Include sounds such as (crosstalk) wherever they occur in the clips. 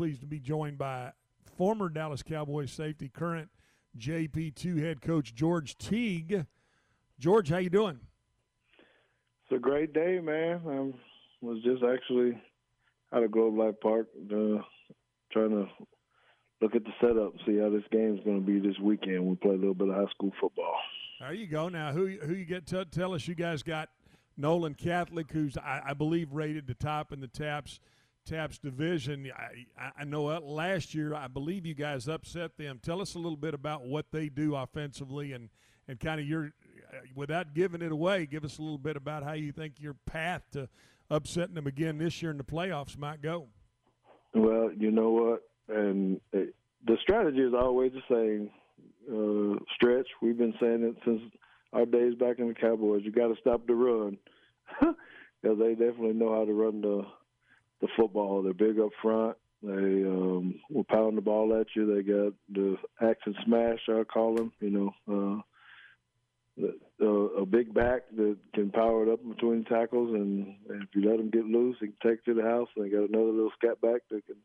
pleased to be joined by former Dallas Cowboys safety, current JP2 head coach George Teague. George, how you doing? It's a great day, man. I was just actually out of Globe Life Park uh, trying to look at the setup, see how this game's going to be this weekend. We play a little bit of high school football. There you go. Now, who who you get? to tell us, you guys got Nolan Catholic, who's I, I believe rated the top in the TAPPS TAPPS division. I, I know last year I believe you guys upset them. Tell us a little bit about what they do offensively and and kind of your without giving it away. Give us a little bit about how you think your path to upsetting them again this year in the playoffs might go. Well, you know what, and it, the strategy is always the same. Uh, stretch. We've been saying it since our days back in the Cowboys. You got to stop the run (laughs) because they definitely know how to run the the football. They're big up front. They um, will pound the ball at you. They got the action smash, I call them. You know, uh, the, uh, a big back that can power it up between tackles, and, and if you let them get loose, they can take to the house. And they got another little scat back that can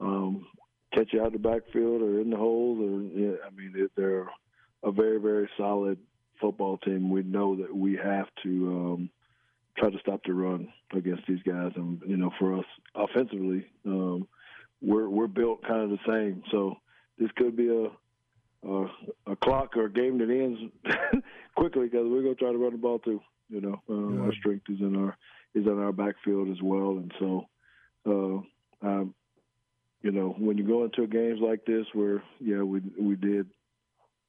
um, catch you out the backfield or in the holes. Or yeah, I mean, they're a very, very solid football team. We know that we have to. Um, try to stop the run against these guys. And you know, for us offensively, um, we're we're built kind of the same. So this could be a a, a clock or a game that ends (laughs) quickly because we're going to try to run the ball too. You know, uh, our strength is in our is in our backfield as well, and so. Uh, um, you know, when you go into games like this, where yeah, we we did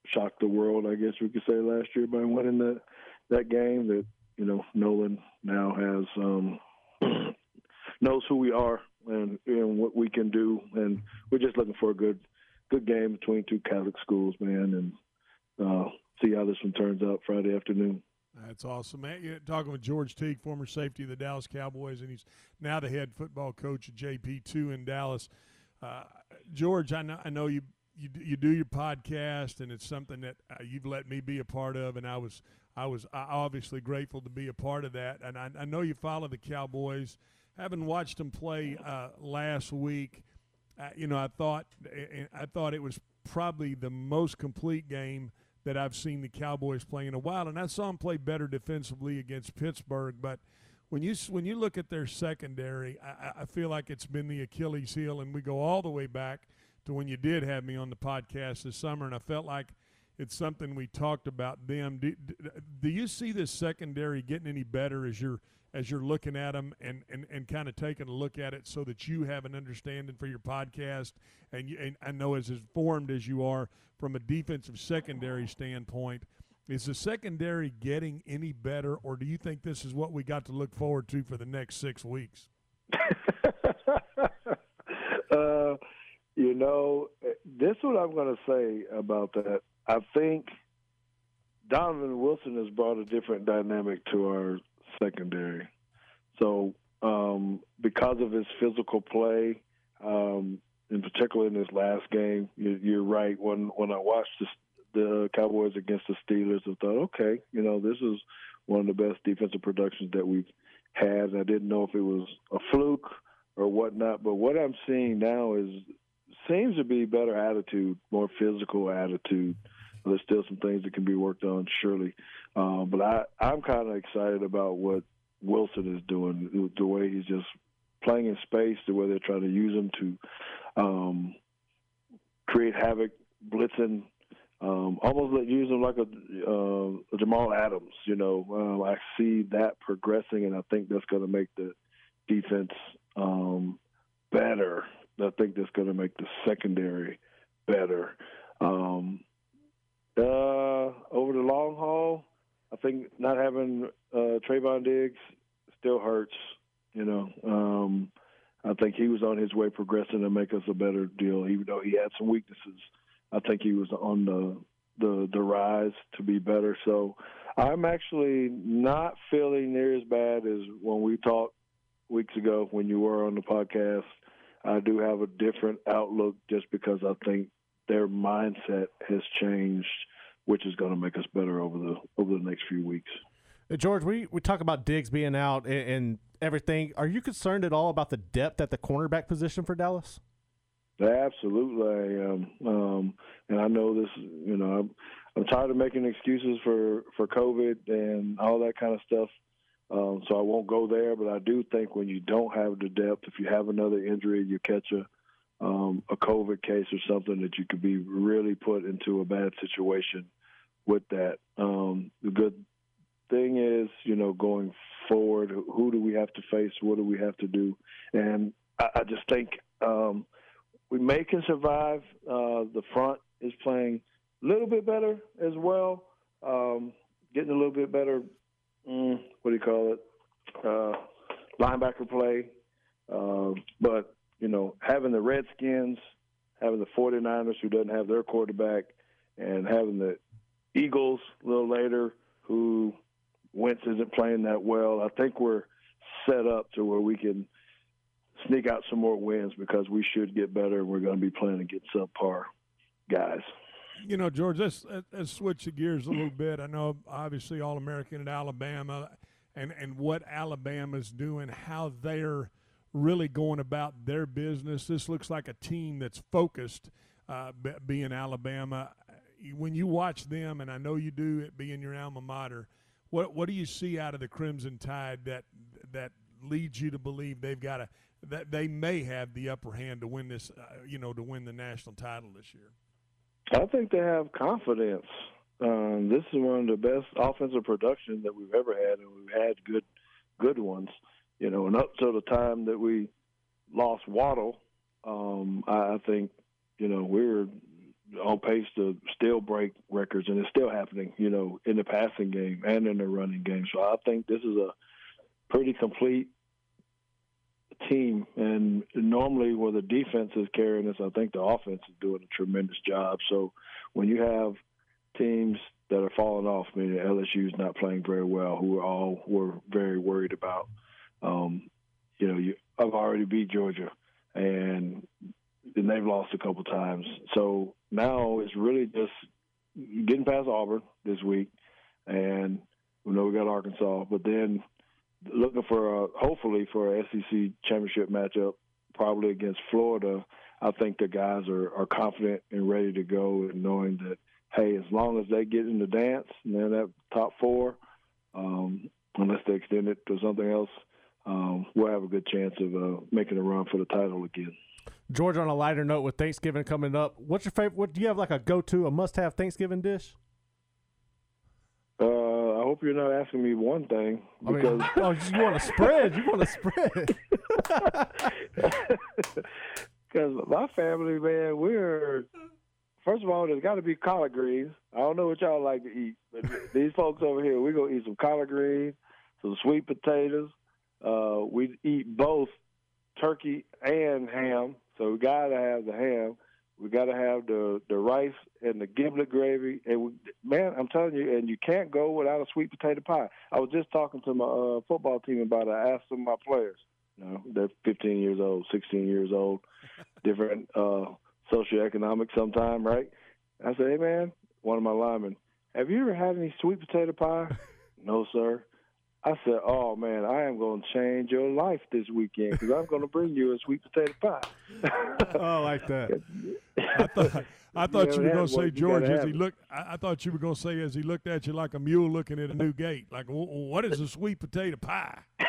shock the world, I guess we could say last year by winning that that game. That you know, Nolan now has um, (clears throat) knows who we are and, and what we can do, and we're just looking for a good good game between two Catholic schools, man, and uh, see how this one turns out Friday afternoon. That's awesome, man. You're talking with George Teague, former safety of the Dallas Cowboys, and he's now the head football coach at JP2 in Dallas. Uh, George, I know, I know you, you you do your podcast, and it's something that uh, you've let me be a part of, and I was I was obviously grateful to be a part of that. And I, I know you follow the Cowboys. Having watched them play uh, last week, uh, you know, I thought I thought it was probably the most complete game that I've seen the Cowboys play in a while. And I saw them play better defensively against Pittsburgh, but when you when you look at their secondary, I, I, feel like it's been the Achilles heel, and we go all the way back to when you did have me on the podcast this summer, and I felt like it's something we talked about them. Do, do, you see this secondary getting any better as you're as you're looking at them and, and, and kind of taking a look at it so that you have an understanding for your podcast and, you, and I know as informed as you are from a defensive secondary standpoint, is the secondary getting any better or do you think this is what we got to look forward to for the next six weeks? (laughs) you know, this is what I'm going to say about that. I think Donovan Wilson has brought a different dynamic to our secondary. So, um, because of his physical play, um, in particular in this last game, you, are right. When when I watched the, the Cowboys against the Steelers, I thought, okay, you know, this is one of the best defensive productions that we've had. I didn't know if it was a fluke or whatnot, but what I'm seeing now is seems to be better attitude, more physical attitude. There's still some things that can be worked on, surely. Um, but I, I'm kind of excited about what Wilson is doing, the way he's just playing in space, the way they're trying to use him to um, create havoc, blitzing, um, almost use him like a, uh, a Jamal Adams. You know, um, I see that progressing, and I think that's going to make the defense um, better I think that's going to make the secondary better. Um, uh, over the long haul, I think not having uh, Trevon Diggs still hurts. You know, um, I think he was on his way progressing to make us a better deal, even though he had some weaknesses. I think he was on the the the rise to be better. So I'm actually not feeling near as bad as when we talked weeks ago when you were on the podcast. I do have a different outlook just because I think their mindset has changed, which is going to make us better over the over the next few weeks. George, we, we talk about Diggs being out and, and, everything. Are you concerned at all about the depth at the cornerback position for Dallas? Absolutely, I am. Um, and I know this. You know, I'm, I'm tired of making excuses for for COVID and all that kind of stuff. Um, so I won't go there. But I do think when you don't have the depth, if you have another injury, you catch a um, a COVID case or something, that you could be really put into a bad situation with that. Um, the good thing is, you know, going forward, who do we have to face? What do we have to do? And I, I just think um, we may can survive. Uh, the front is playing a little bit better as well, um, getting a little bit better. Mm, what do you call it? Uh, linebacker play. Uh, but you know, having the Redskins, having the 49ers who doesn't have their quarterback, and having the Eagles a little later who Wentz isn't playing that well. I think we're set up to where we can sneak out some more wins because we should get better and we're going to be playing against subpar guys. You know, George, let's, let's switch the gears a little bit. I know, obviously, All American at Alabama and, and what Alabama's doing, how they're really going about their business. This looks like a team that's focused, uh, being Alabama. When you watch them, and I know you do, it being your alma mater – what what do you see out of the Crimson Tide that that leads you to believe they've got a that they may have the upper hand to win this, uh, you know, to win the national title this year? I think they have confidence. Um, this is one of the best offensive production that we've ever had, and we've had good good ones. You know, and up to the time that we lost Waddle, um, I, I think you know we're on pace to still break records, and it's still happening. You know, in the passing game and in the running game. So I think this is a pretty complete team. And normally, where the defense is carrying us, I think the offense is doing a tremendous job. So when you have teams that are falling off, I meaning LSU is not playing very well, who are all were very worried about. Um, you know, you, I've already beat Georgia, and and they've lost a couple times. So now it's really just getting past Auburn this week, and we know we got Arkansas, but then looking for hopefully for a SEC championship matchup, probably against Florida. I think the guys are, are confident and ready to go, and knowing that hey, as long as they get in the dance and they're that top four, um, unless they extend it to something else, um, we'll have a good chance of uh, making a run for the title again. George, on a lighter note, with Thanksgiving coming up, what's your favorite? What do you have like a go-to, a must-have Thanksgiving dish? I hope you're not asking me one thing because I mean, oh, you want to (laughs) spread? You want to spread? (laughs) Because my family, man, we're first of all, there's got to be collard greens. I don't know what y'all like to eat, but these folks over here, we're gonna eat some collard greens, some sweet potatoes. Uh, we eat both turkey and ham. So we got to have the ham. We got to have the the rice and the giblet gravy. And we, man, I'm telling you, and you can't go without a sweet potato pie. I was just talking to my uh, football team about it. I asked some of my players. You know, they're 15 years old, 16 years old, (laughs) different uh, socioeconomic sometime, right? I said, hey man, one of my linemen, have you ever had any sweet potato pie? (laughs) no, sir. I said, "Oh man, I am going to change your life this weekend because I'm going to bring you a sweet potato pie." (laughs) oh, I like that. (laughs) I thought, I thought you, you were going to say George as he looked. I, I, thought you were going to say as he looked at you like a mule looking at a new gate. Like, what is a sweet potato pie? (laughs)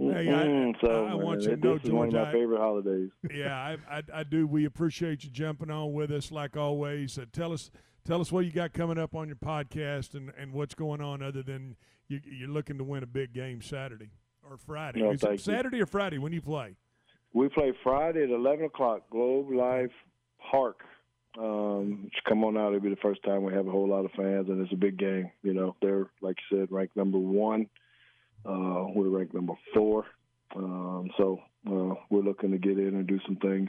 Hey, I, so, I, I want you to know, George. One of my favorite holidays. (laughs) Yeah, I, I, I, do. We appreciate you jumping on with us, like always. Uh, tell us tell us what you got coming up on your podcast and, and what's going on other than you, are looking to win a big game Saturday or Friday. No, Is it Saturday you. or Friday when you play? We play Friday at 11 o'clock, Globe Life Park. Um, come on out. It'll be the first time we have a whole lot of fans, and it's a big game. You know, they're, like you said, ranked number one. Uh, we're ranked number four. Um, so uh, we're looking to get in and do some things.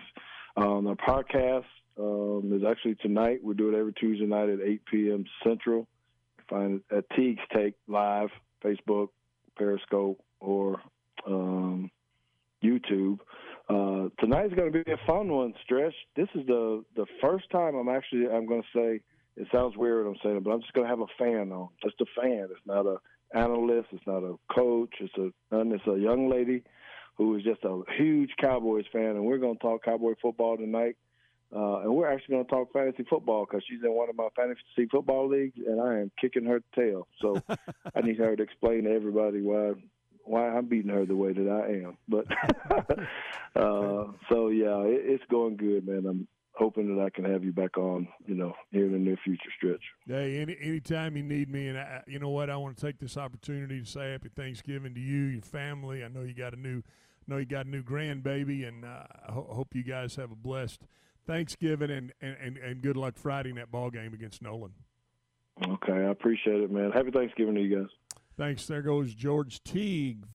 Um, our podcast um, is actually tonight. We do it every Tuesday night at 8 p.m. Central. Find it at Teague's Take Live, Facebook, Periscope, or um, YouTube. Uh, tonight's going to be a fun one, Stretch. This is the the first time I'm actually I'm going to say it sounds weird I'm saying it, but I'm just going to have a fan on, just a fan. It's not a analyst, it's not a coach, it's a it's a young lady who is just a huge Cowboys fan, and we're going to talk Cowboy football tonight. Uh, and we're actually going to talk fantasy football because she's in one of my fantasy football leagues, and I am kicking her tail. So (laughs) I need her to explain to everybody why why I'm beating her the way that I am. But (laughs) uh, so yeah, it, it's going good, man. I'm hoping that I can have you back on, you know, here in the near future stretch. Hey, any anytime you need me, and I, you know what, I want to take this opportunity to say Happy Thanksgiving to you, your family. I know you got a new, know you got a new grandbaby, and uh, I ho- hope you guys have a blessed Thanksgiving and, and, and, and good luck Friday in that ball game against Nolan. Okay, I appreciate it, man. Happy Thanksgiving to you guys. Thanks. There goes George Teague,